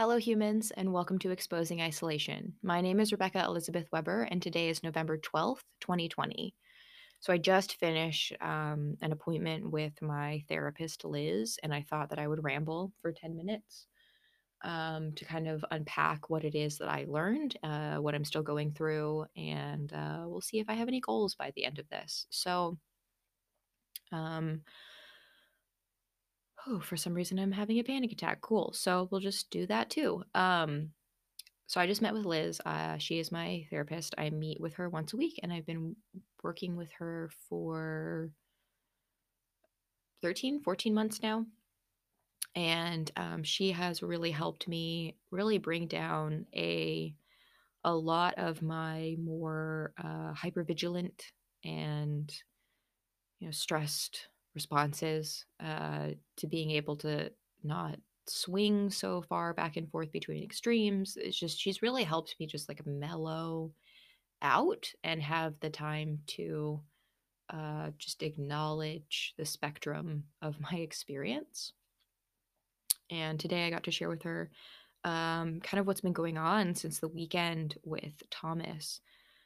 Hello, humans, and welcome to Exposing Isolation. My name is Rebecca Elizabeth Weber, and today is November 12th, 2020. So, I just finished um, an appointment with my therapist, Liz, and I thought that I would ramble for 10 minutes um, to kind of unpack what it is that I learned, uh, what I'm still going through, and uh, we'll see if I have any goals by the end of this. So, um, oh, for some reason I'm having a panic attack. Cool. So we'll just do that too. Um, so I just met with Liz. Uh, she is my therapist. I meet with her once a week, and I've been working with her for 13, 14 months now. And um, she has really helped me really bring down a a lot of my more uh, hypervigilant and you know stressed responses uh, to being able to not swing so far back and forth between extremes. It's just she's really helped me just like mellow out and have the time to uh, just acknowledge the spectrum of my experience. And today I got to share with her um, kind of what's been going on since the weekend with Thomas.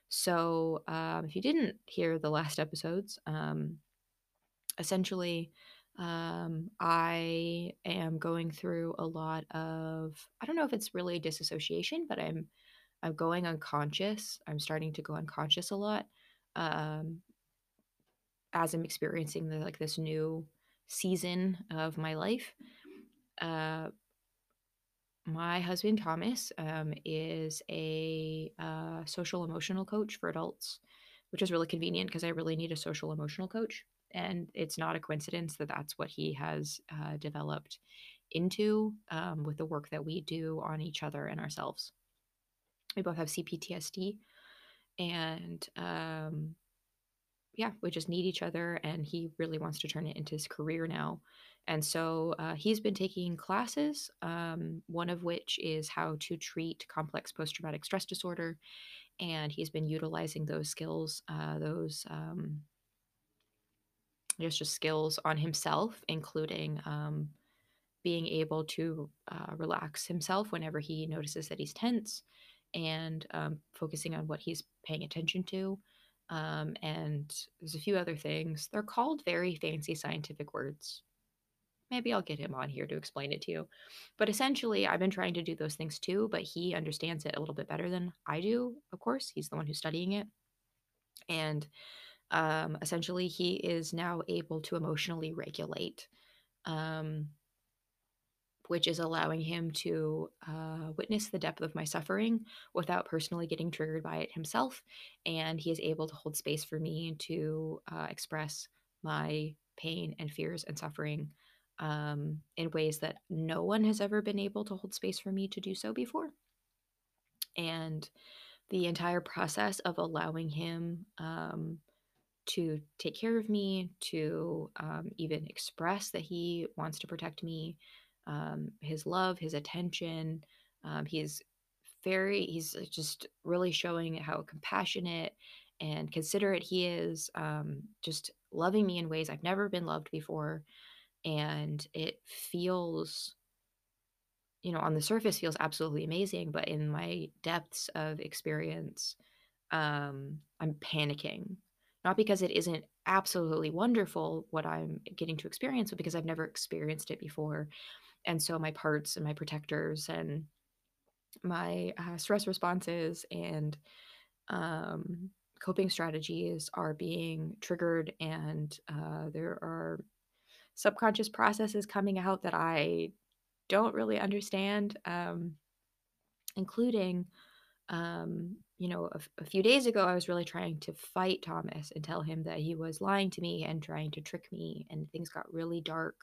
So, um, if you didn't hear the last episodes, um, essentially, um, I am going through a lot of I don't know if it's really disassociation, but I'm I'm going unconscious. I'm starting to go unconscious a lot um, as I'm experiencing the, like this new season of my life. Uh, my husband Thomas um, is a uh, social emotional coach for adults, which is really convenient because I really need a social emotional coach and it's not a coincidence that that's what he has uh, developed into um, with the work that we do on each other and ourselves. We both have CPTSD, and um, yeah, we just need each other. And he really wants to turn it into his career now. And so uh, he's been taking classes, um, one of which is how to treat complex post traumatic stress disorder. And he's been utilizing those skills, uh, those um, there's just skills on himself, including um, being able to uh, relax himself whenever he notices that he's tense and um, focusing on what he's paying attention to. Um, and there's a few other things. They're called very fancy scientific words. Maybe I'll get him on here to explain it to you. But essentially, I've been trying to do those things too, but he understands it a little bit better than I do, of course. He's the one who's studying it. And um, essentially, he is now able to emotionally regulate, um, which is allowing him to uh, witness the depth of my suffering without personally getting triggered by it himself. And he is able to hold space for me to uh, express my pain and fears and suffering um, in ways that no one has ever been able to hold space for me to do so before. And the entire process of allowing him um, to take care of me, to um, even express that he wants to protect me, um, his love, his attention. Um, he's very, he's uh, just really showing how compassionate and considerate he is, um, just loving me in ways I've never been loved before. And it feels, you know, on the surface feels absolutely amazing, but in my depths of experience, um, I'm panicking not because it isn't absolutely wonderful what I'm getting to experience, but because I've never experienced it before. And so my parts and my protectors and my uh, stress responses and um, coping strategies are being triggered, and uh, there are subconscious processes coming out that I don't really understand, um, including um, you know, a, a, few days ago, I was really trying to fight Thomas and tell him that he was lying to me and trying to trick me, and things got really dark.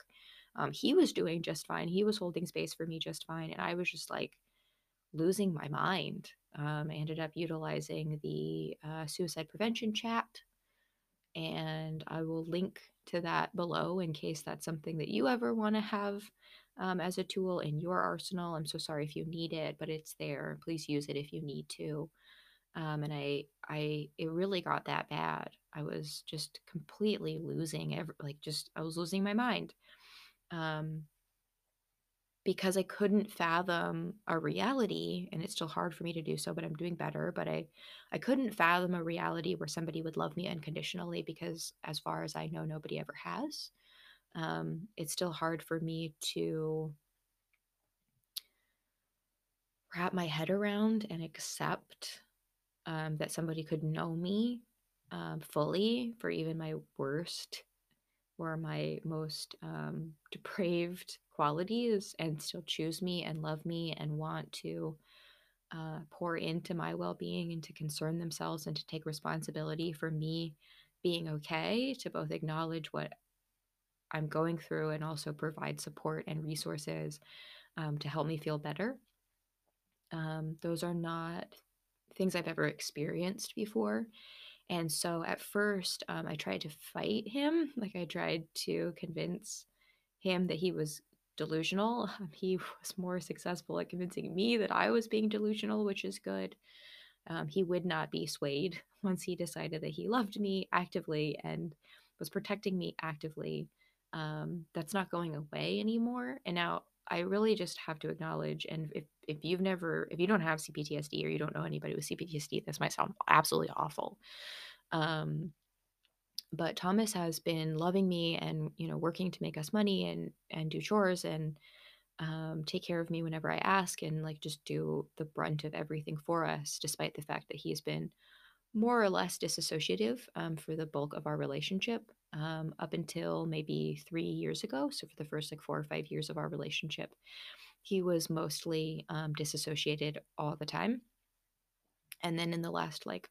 Um, he was doing just fine. He was holding space for me just fine, and I was just like losing my mind. Um, I ended up utilizing the uh, suicide prevention chat, and I will link to that below in case that's something that you ever want to have um, as a tool in your arsenal. I'm so sorry if you need it, but it's there. Please use it if you need to. Um, and I, I, it really got that bad. I was just completely losing every, like, just I was losing my mind. Um, because I couldn't fathom a reality, and it's still hard for me to do so, but I'm doing better. But I, I couldn't fathom a reality where somebody would love me unconditionally because, as far as I know, nobody ever has. Um, it's still hard for me to wrap my head around and accept um, that somebody could know me um, fully for even my worst or my most um, depraved qualities and still choose me and love me and want to uh, pour into my well being and to concern themselves and to take responsibility for me being okay, to both acknowledge what I'm going through and also provide support and resources um, to help me feel better. Um, those are not things I've ever experienced before. And so at first, um, I tried to fight him. Like I tried to convince him that he was delusional. He was more successful at convincing me that I was being delusional, which is good. Um, he would not be swayed once he decided that he loved me actively and was protecting me actively. Um, that's not going away anymore. And now I really just have to acknowledge, and if, if you've never, if you don't have CPTSD or you don't know anybody with CPTSD, this might sound absolutely awful. Um, but Thomas has been loving me and you know working to make us money and and do chores and um, take care of me whenever I ask and like just do the brunt of everything for us, despite the fact that he's been more or less disassociative um, for the bulk of our relationship um, up until maybe three years ago. So for the first like four or five years of our relationship, he was mostly um, disassociated all the time. And then in the last like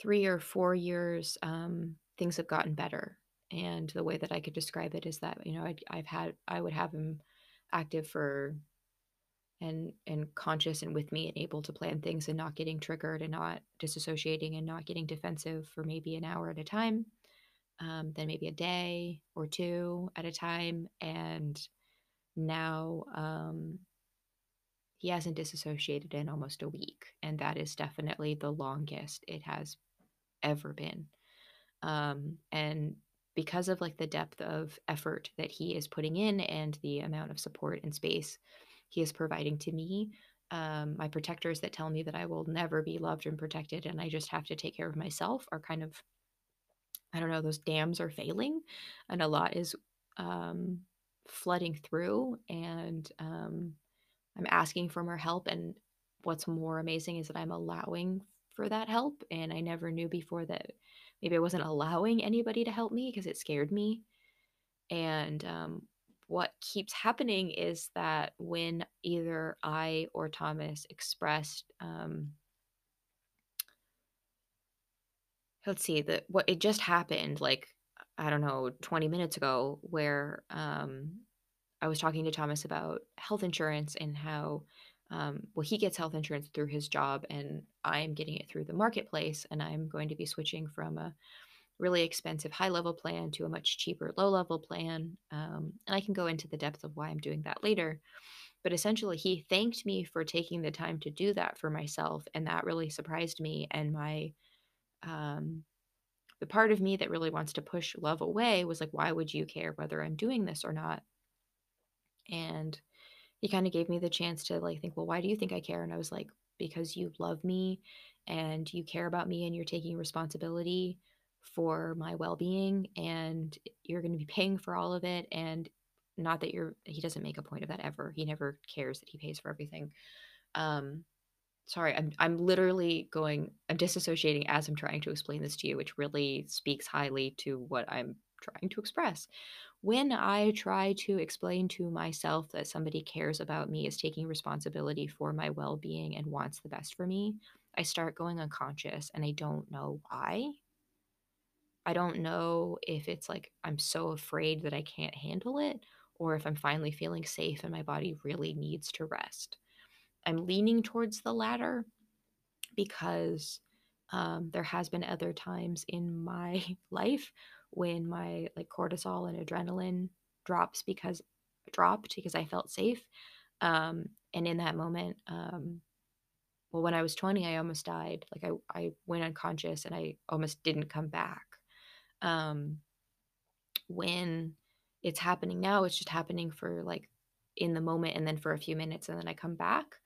three or four years, um, things have gotten better. And the way that I could describe it is that, you know, I'd, I've had, I would have him active for and and conscious and with me and able to plan things and not getting triggered and not disassociating and not getting defensive for maybe an hour at a time um, then maybe a day or two at a time. And now um, he hasn't disassociated in almost a week. And that is definitely the longest it has ever been. Um, and because of like the depth of effort that he is putting in and the amount of support and space he is providing to me um, my protectors that tell me that i will never be loved and protected and i just have to take care of myself are kind of i don't know those dams are failing and a lot is um, flooding through and um, i'm asking for more help and what's more amazing is that i'm allowing for that help and i never knew before that maybe i wasn't allowing anybody to help me because it scared me and um, what keeps happening is that when either I or Thomas expressed, um, let's see, that what it just happened, like I don't know, 20 minutes ago, where um, I was talking to Thomas about health insurance and how, um, well, he gets health insurance through his job, and I'm getting it through the marketplace, and I'm going to be switching from a really expensive high level plan to a much cheaper low level plan. Um, and I can go into the depth of why I'm doing that later. But essentially, he thanked me for taking the time to do that for myself. And that really surprised me. And my, um, the part of me that really wants to push love away was like, why would you care whether I'm doing this or not? And he kind of gave me the chance to like think, well, why do you think I care? And I was like, because you love me and you care about me and you're taking responsibility for my well-being and you're going to be paying for all of it and not that you're he doesn't make a point of that ever. He never cares that he pays for everything. Um sorry i'm i'm literally going i'm disassociating as i'm trying to explain this to you which really speaks highly to what i'm trying to express. When i try to explain to myself that somebody cares about me is taking responsibility for my well-being and wants the best for me i start going unconscious and i don't know why I don't know if it's like I'm so afraid that I can't handle it or if I'm finally feeling safe and my body really needs to rest. I'm leaning towards the latter because um, there has been other times in my life when my like cortisol and adrenaline drops because dropped because I felt safe. Um, and in that moment, um, well, when I was 20, I almost died. Like I, I went unconscious and I almost didn't come back um, when it's happening now, it's just happening for like in the moment and then for a few minutes and then I come back,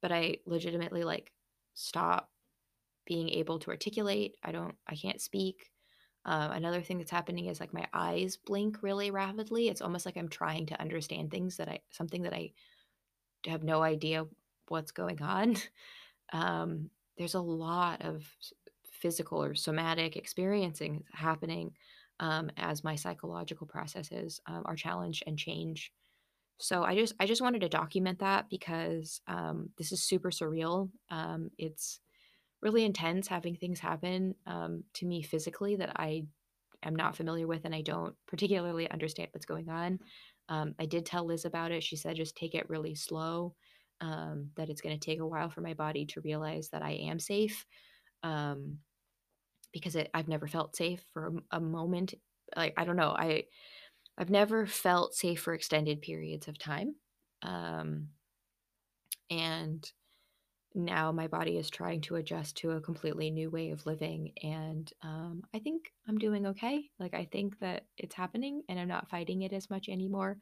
but I legitimately, like, stop being able to articulate. I don't I can't speak. Um, another thing that's happening is, like, my eyes blink really rapidly. It's almost like I'm trying to understand things that I something that I have no idea what's going on. Um, there's a lot of physical or somatic experiencing happening, um, as my psychological processes, um, are challenged and change. So I just I just wanted to document that because, um, this is super surreal. Um, it's really intense having things happen, um, to me physically that I am not familiar with and I don't particularly understand what's going on. Um, I did tell Liz about it. She said, "Just take it really slow," that it's gonna take a while for my body to realize that I am safe, um, because it I've never felt safe for a moment. Like, I don't know, I I've never felt safe for extended periods of time, um and now my body is trying to adjust to a completely new way of living, and, um, I think I'm doing okay. Like, I think that it's happening, and I'm not fighting it as much anymore.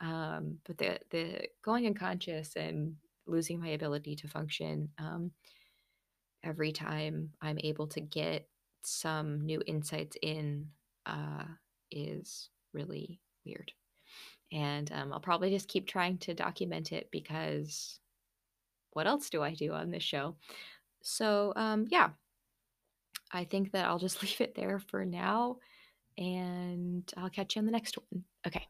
Um, but the the going unconscious and losing my ability to function, um every time I'm able to get some new insights in, uh, is really weird. And, um, I'll probably just keep trying to document it because what else do I do on this show? So, um, yeah. I think that I'll just leave it there for now, and I'll catch you on the next one. Okay.